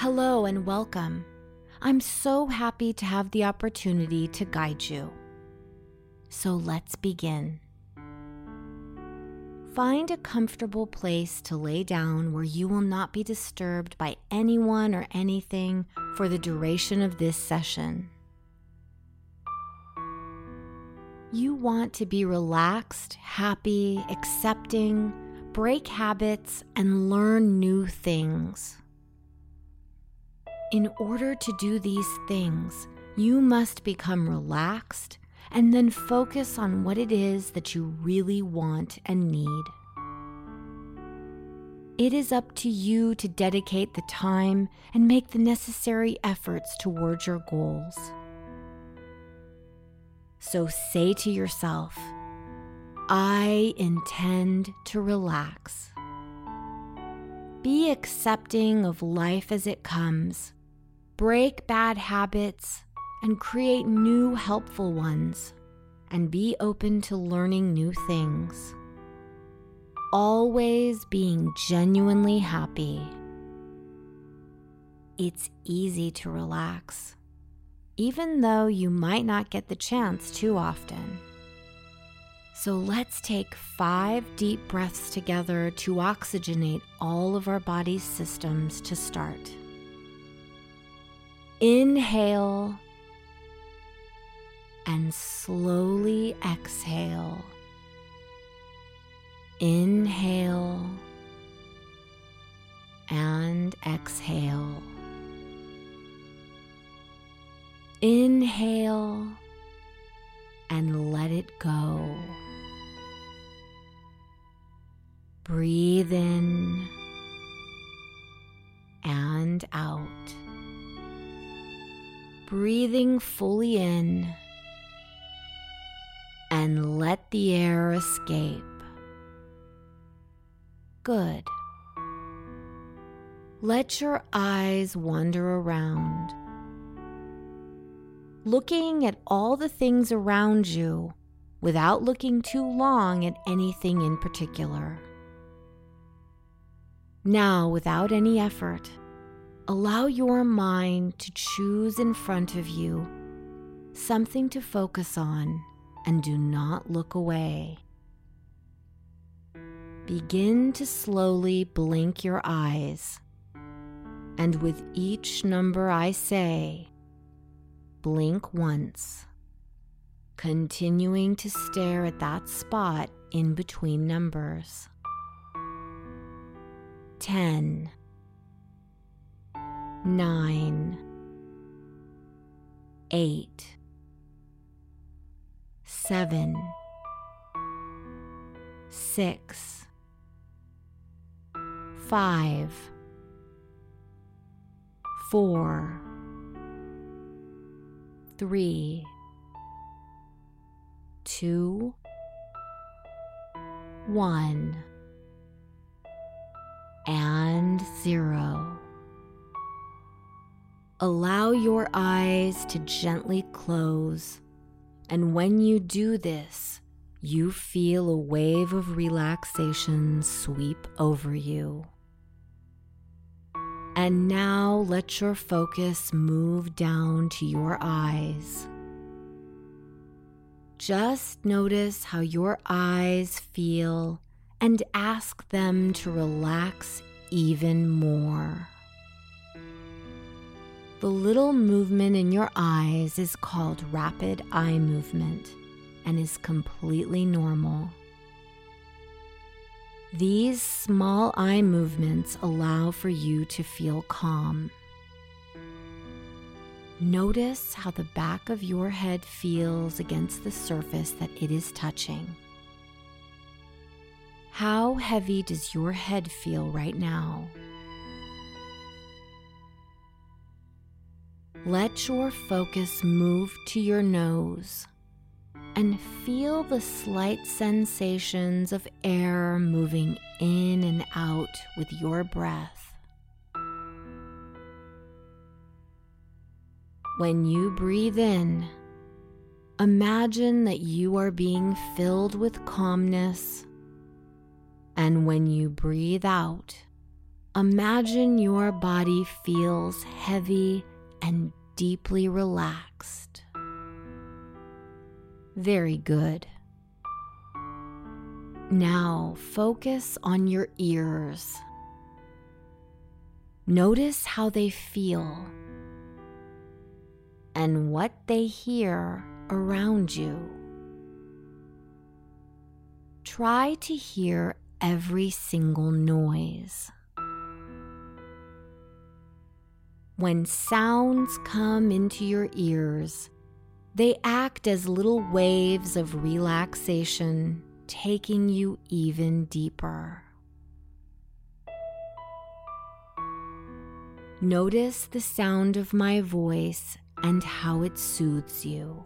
Hello and welcome. I'm so happy to have the opportunity to guide you. So let's begin. Find a comfortable place to lay down where you will not be disturbed by anyone or anything for the duration of this session. You want to be relaxed, happy, accepting, break habits, and learn new things. In order to do these things, you must become relaxed and then focus on what it is that you really want and need. It is up to you to dedicate the time and make the necessary efforts towards your goals. So say to yourself, I intend to relax. Be accepting of life as it comes break bad habits, and create new helpful ones, and be open to learning new things. Always being genuinely happy. It's easy to relax, even though you might not get the chance too often. So let's take five deep breaths together to oxygenate all of our body's systems to start. Inhale and slowly exhale. Inhale and exhale. Inhale and let it go. Breathe in breathing fully in and let the air escape. Good. Let your eyes wander around, looking at all the things around you without looking too long at anything in particular. Now, without any effort, Allow your mind to choose in front of you something to focus on and do not look away. Begin to slowly blink your eyes, and with each number I say, blink once, continuing to stare at that spot in between numbers. 10 nine, eight, seven, six, five, four, three, two, one, and zero. Allow your eyes to gently close, and when you do this, you feel a wave of relaxation sweep over you. And now let your focus move down to your eyes. Just notice how your eyes feel and ask them to relax even more. The little movement in your eyes is called rapid eye movement and is completely normal. These small eye movements allow for you to feel calm. Notice how the back of your head feels against the surface that it is touching. How heavy does your head feel right now? Let your focus move to your nose and feel the slight sensations of air moving in and out with your breath. When you breathe in, imagine that you are being filled with calmness. And when you breathe out, imagine your body feels heavy and deeply relaxed. Very good. Now focus on your ears. Notice how they feel and what they hear around you. Try to hear every single noise. When sounds come into your ears, they act as little waves of relaxation, taking you even deeper. Notice the sound of my voice and how it soothes you.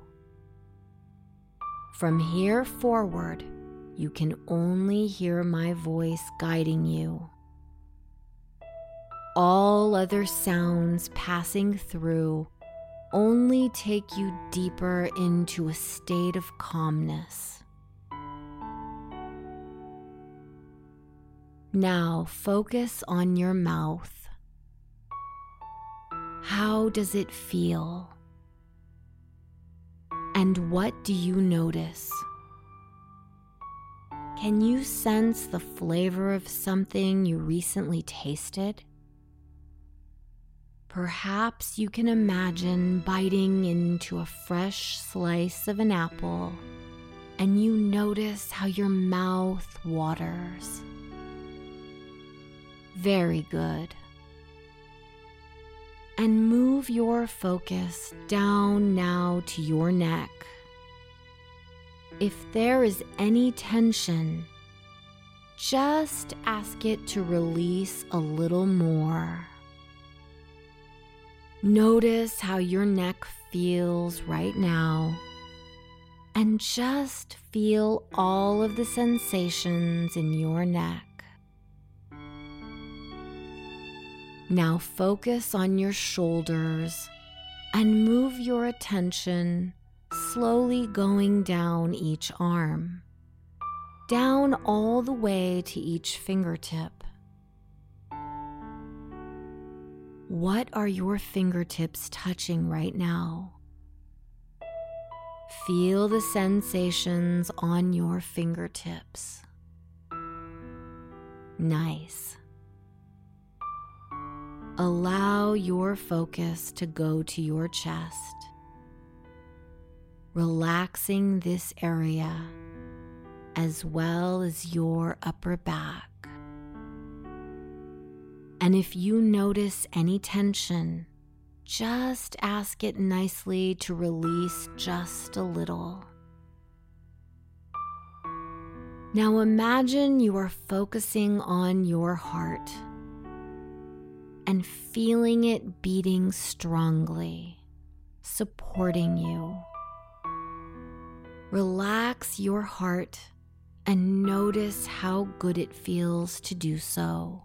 From here forward, you can only hear my voice guiding you. All other sounds passing through only take you deeper into a state of calmness. Now focus on your mouth. How does it feel? And what do you notice? Can you sense the flavor of something you recently tasted? Perhaps you can imagine biting into a fresh slice of an apple and you notice how your mouth waters. Very good. And move your focus down now to your neck. If there is any tension, just ask it to release a little more. Notice how your neck feels right now and just feel all of the sensations in your neck. Now focus on your shoulders and move your attention slowly going down each arm, down all the way to each fingertip. What are your fingertips touching right now? Feel the sensations on your fingertips. Nice. Allow your focus to go to your chest, relaxing this area as well as your upper back. And if you notice any tension, just ask it nicely to release just a little. Now imagine you are focusing on your heart and feeling it beating strongly, supporting you. Relax your heart and notice how good it feels to do so.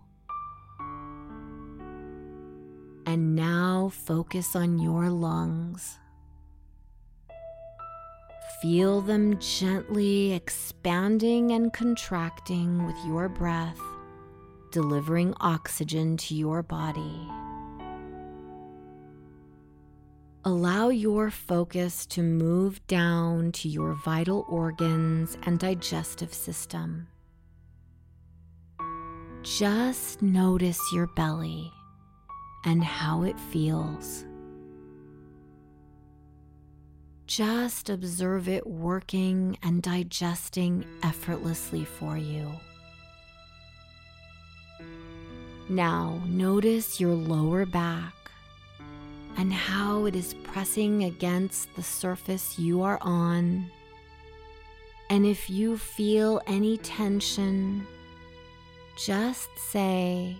And now focus on your lungs. Feel them gently expanding and contracting with your breath, delivering oxygen to your body. Allow your focus to move down to your vital organs and digestive system. Just notice your belly and how it feels. Just observe it working and digesting effortlessly for you. Now, notice your lower back and how it is pressing against the surface you are on. And if you feel any tension, just say,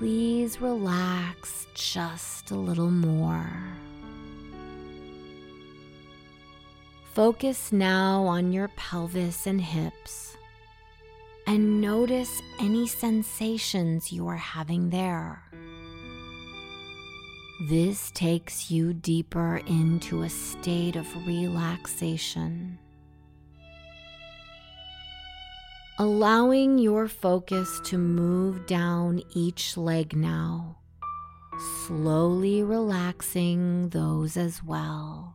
please relax just a little more. Focus now on your pelvis and hips and notice any sensations you are having there. This takes you deeper into a state of relaxation. Allowing your focus to move down each leg now, slowly relaxing those as well.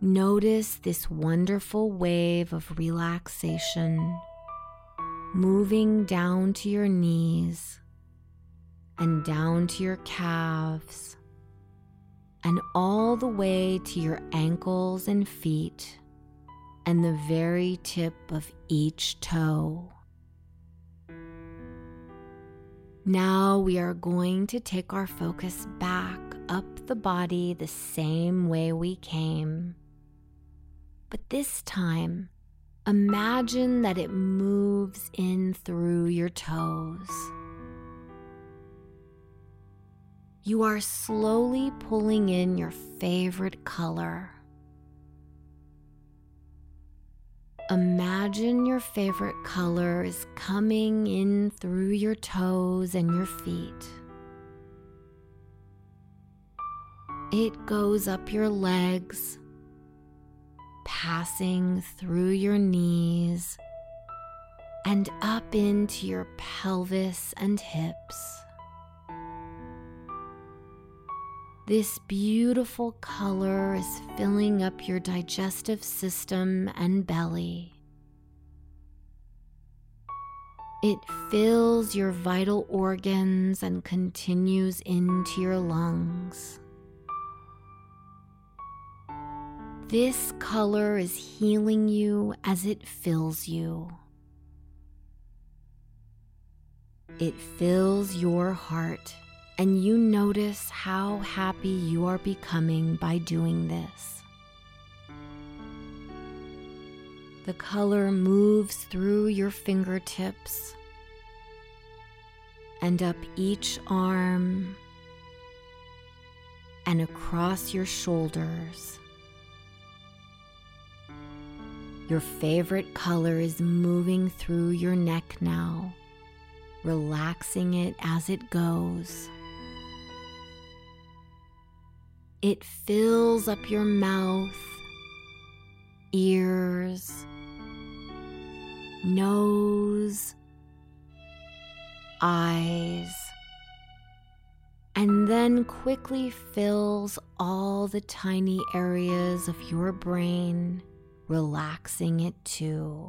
Notice this wonderful wave of relaxation moving down to your knees and down to your calves and all the way to your ankles and feet and the very tip of each toe. Now we are going to take our focus back up the body the same way we came but this time, imagine that it moves in through your toes. You are slowly pulling in your favorite color. Imagine your favorite color is coming in through your toes and your feet. It goes up your legs passing through your knees and up into your pelvis and hips. This beautiful color is filling up your digestive system and belly. It fills your vital organs and continues into your lungs. This color is healing you as it fills you. It fills your heart, and you notice how happy you are becoming by doing this. The color moves through your fingertips and up each arm and across your shoulders. Your favorite color is moving through your neck now, relaxing it as it goes. It fills up your mouth, ears, nose, eyes, and then quickly fills all the tiny areas of your brain relaxing it too.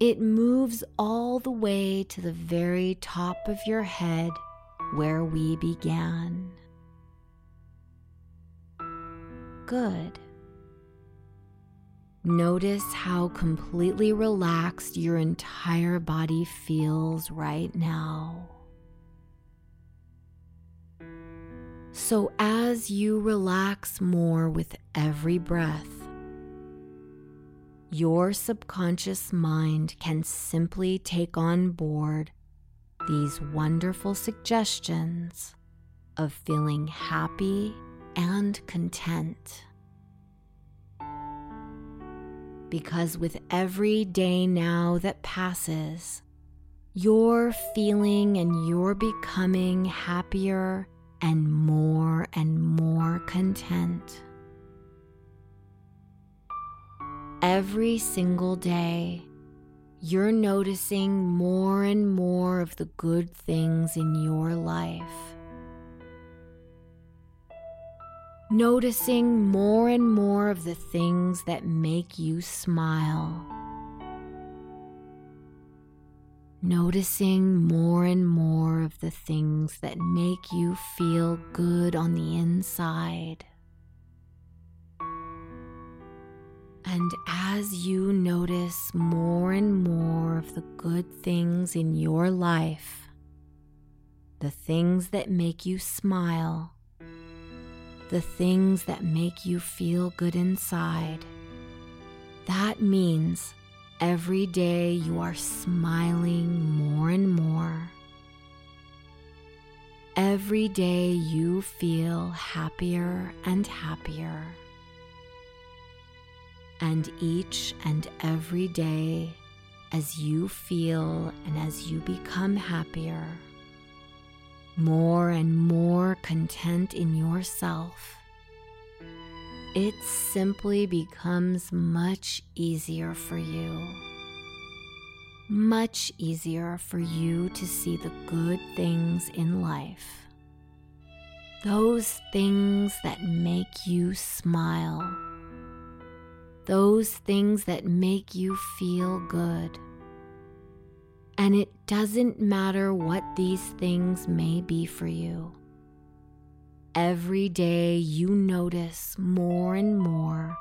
It moves all the way to the very top of your head where we began. Good. Notice how completely relaxed your entire body feels right now. So, as you relax more with every breath, your subconscious mind can simply take on board these wonderful suggestions of feeling happy and content. Because with every day now that passes, You're feeling and you're becoming happier and more and more content. Every single day, you're noticing more and more of the good things in your life. Noticing more and more of the things that make you smile. Noticing more and more of the things that make you feel good on the inside. And as you notice more and more of the good things in your life, the things that make you smile, the things that make you feel good inside, that means every day you are smiling more and more. Every day you feel happier and happier. And each and every day, as you feel and as you become happier, more and more content in yourself, it simply becomes much easier for you. Much easier for you to see the good things in life. Those things that make you smile those things that make you feel good. And it doesn't matter what these things may be for you. Every day you notice more and more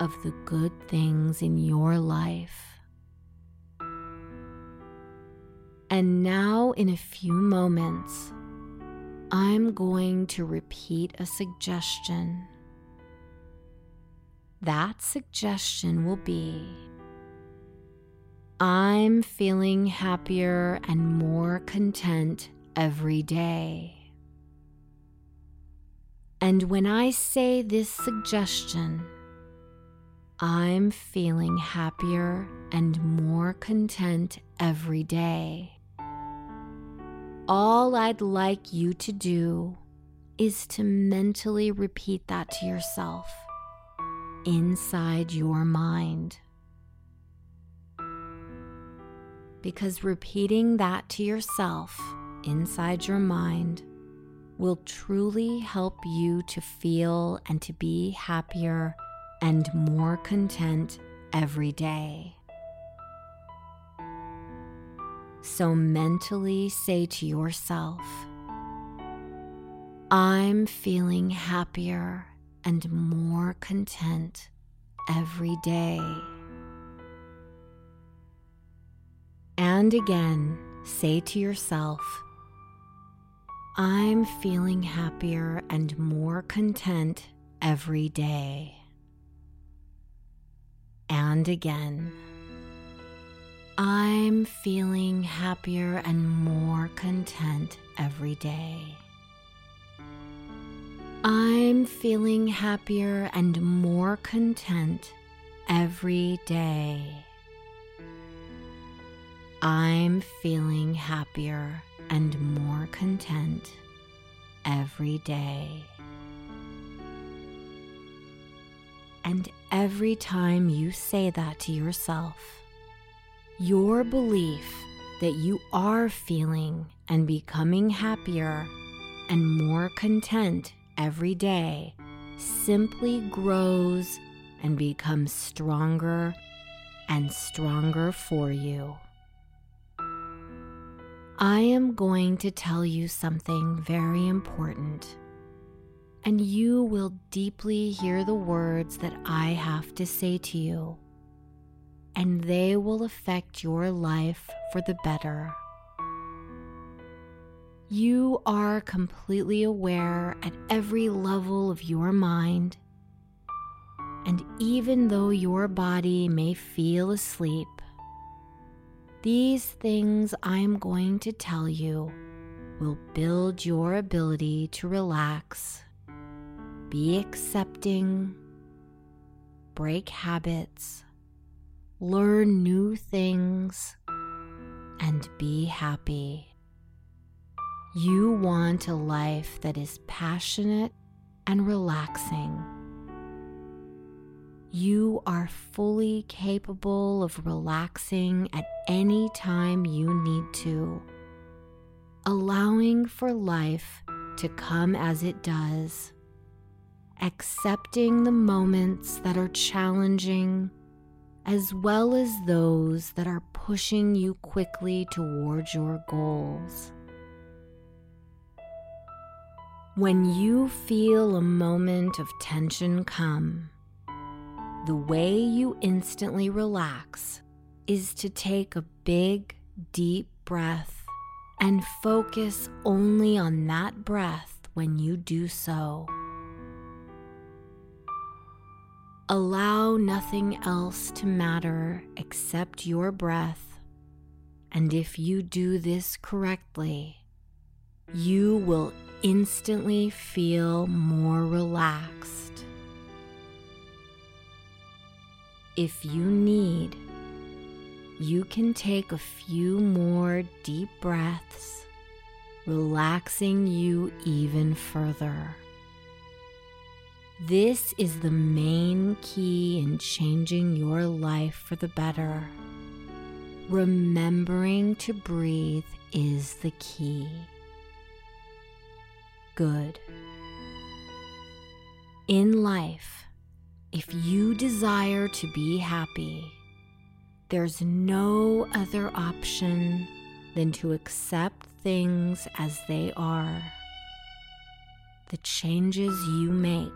of the good things in your life. And now, in a few moments, I'm going to repeat a suggestion that suggestion will be I'm feeling happier and more content every day. And when I say this suggestion, I'm feeling happier and more content every day. All I'd like you to do is to mentally repeat that to yourself inside your mind. Because repeating that to yourself inside your mind will truly help you to feel and to be happier and more content every day. So mentally say to yourself, I'm feeling happier and more content every day. And again, say to yourself, I'm feeling happier and more content every day. And again, I'm feeling happier and more content every day. I'm feeling happier and more content every day. I'm feeling happier and more content every day. And every time you say that to yourself, your belief that you are feeling and becoming happier and more content every day simply grows and becomes stronger and stronger for you. I am going to tell you something very important, and you will deeply hear the words that I have to say to you, and they will affect your life for the better. You are completely aware at every level of your mind. And even though your body may feel asleep, these things I'm going to tell you will build your ability to relax, be accepting, break habits, learn new things, and be happy. You want a life that is passionate and relaxing. You are fully capable of relaxing at any time you need to, allowing for life to come as it does, accepting the moments that are challenging as well as those that are pushing you quickly towards your goals. When you feel a moment of tension come, the way you instantly relax is to take a big, deep breath and focus only on that breath when you do so. Allow nothing else to matter except your breath, and if you do this correctly, you will instantly feel more relaxed. If you need, you can take a few more deep breaths, relaxing you even further. This is the main key in changing your life for the better. Remembering to breathe is the key good. In life, if you desire to be happy, there's no other option than to accept things as they are. The changes you make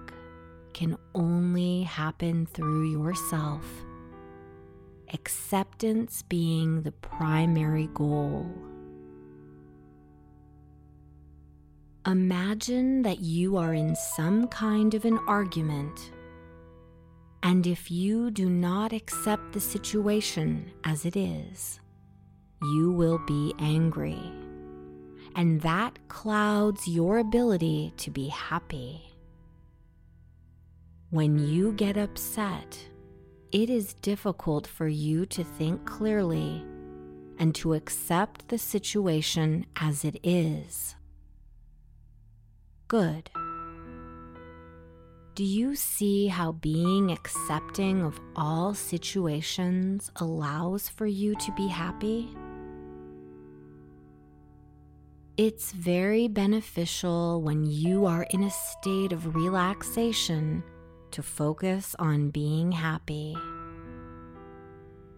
can only happen through yourself, acceptance being the primary goal. Imagine that you are in some kind of an argument, and if you do not accept the situation as it is, you will be angry, and that clouds your ability to be happy. When you get upset, it is difficult for you to think clearly and to accept the situation as it is good. Do you see how being accepting of all situations allows for you to be happy? It's very beneficial when you are in a state of relaxation to focus on being happy.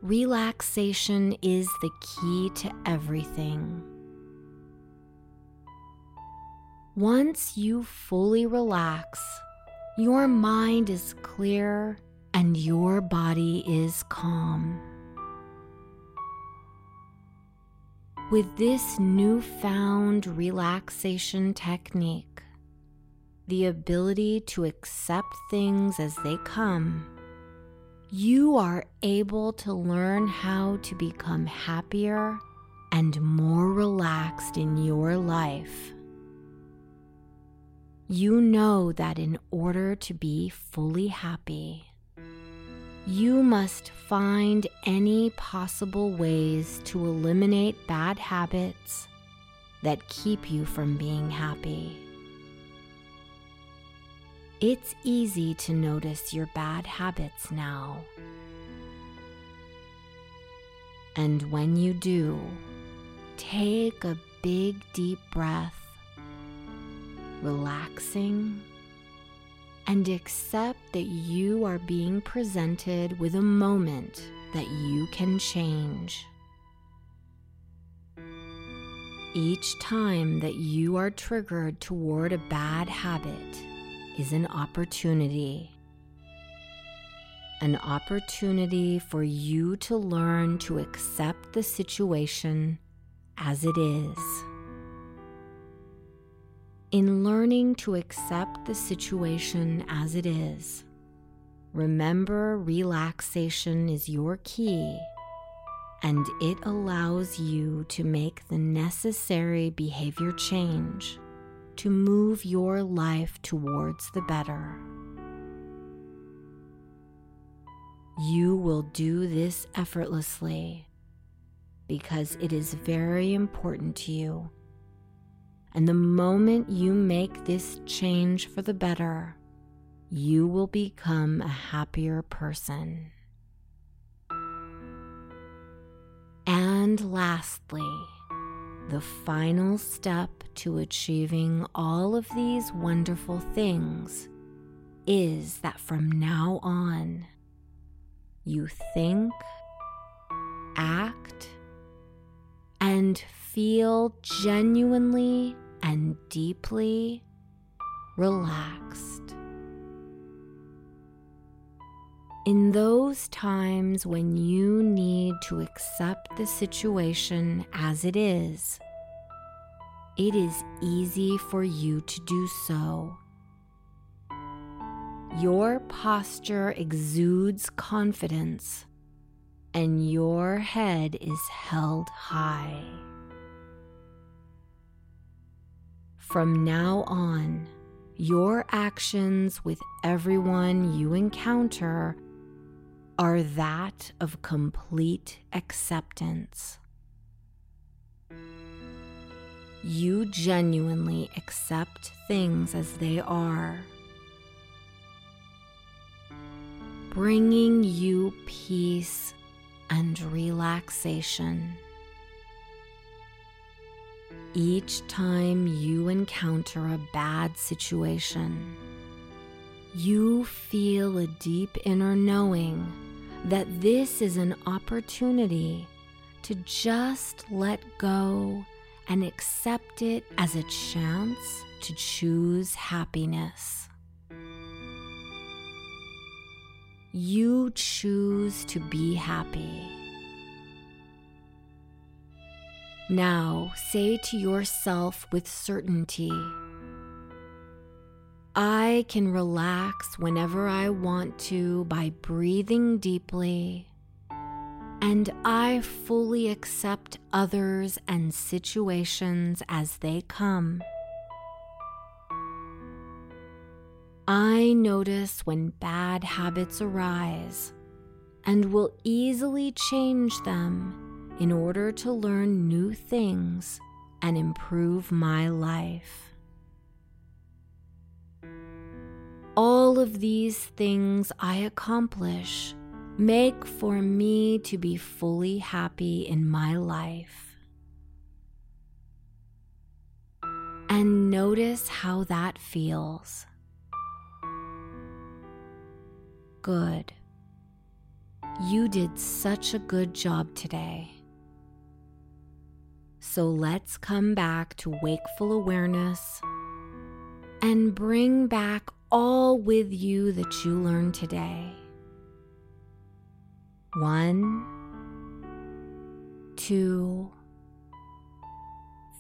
Relaxation is the key to everything. Once you fully relax, your mind is clear and your body is calm. With this newfound relaxation technique, the ability to accept things as they come, you are able to learn how to become happier and more relaxed in your life you know that in order to be fully happy, you must find any possible ways to eliminate bad habits that keep you from being happy. It's easy to notice your bad habits now. And when you do, take a big deep breath relaxing, and accept that you are being presented with a moment that you can change. Each time that you are triggered toward a bad habit is an opportunity. An opportunity for you to learn to accept the situation as it is. In learning to accept the situation as it is, remember relaxation is your key and it allows you to make the necessary behavior change to move your life towards the better. You will do this effortlessly because it is very important to you. And the moment you make this change for the better, you will become a happier person. And lastly, the final step to achieving all of these wonderful things is that from now on, you think, act, and feel genuinely and deeply relaxed. In those times when you need to accept the situation as it is, it is easy for you to do so. Your posture exudes confidence, and your head is held high. From now on, your actions with everyone you encounter are that of complete acceptance. You genuinely accept things as they are, bringing you peace and relaxation. Each time you encounter a bad situation, you feel a deep inner knowing that this is an opportunity to just let go and accept it as a chance to choose happiness. You choose to be happy. Now say to yourself with certainty I can relax whenever I want to by breathing deeply, and I fully accept others and situations as they come. I notice when bad habits arise and will easily change them in order to learn new things and improve my life. all of these things I accomplish make for me to be fully happy in my life. And notice how that feels. Good. You did such a good job today. So let's come back to wakeful awareness and bring back all with you that you learned today. One, two,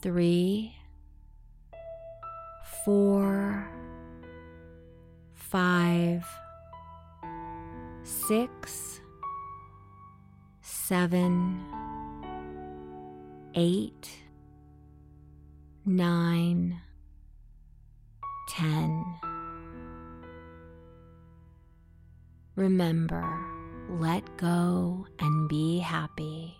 three, four, five, six, seven, eight, nine, ten. Remember, let go and be happy.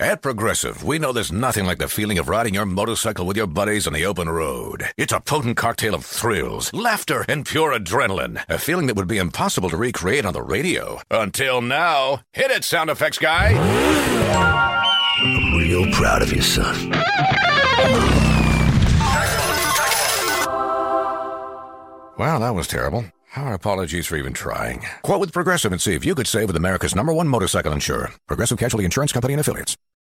At Progressive, we know there's nothing like the feeling of riding your motorcycle with your buddies on the open road. It's a potent cocktail of thrills, laughter, and pure adrenaline. A feeling that would be impossible to recreate on the radio. Until now. Hit it, sound effects guy! I'm real proud of you, son. Wow, that was terrible. Our apologies for even trying. Quote with Progressive and see if you could save with America's number one motorcycle insurer, Progressive Casualty Insurance Company and Affiliates.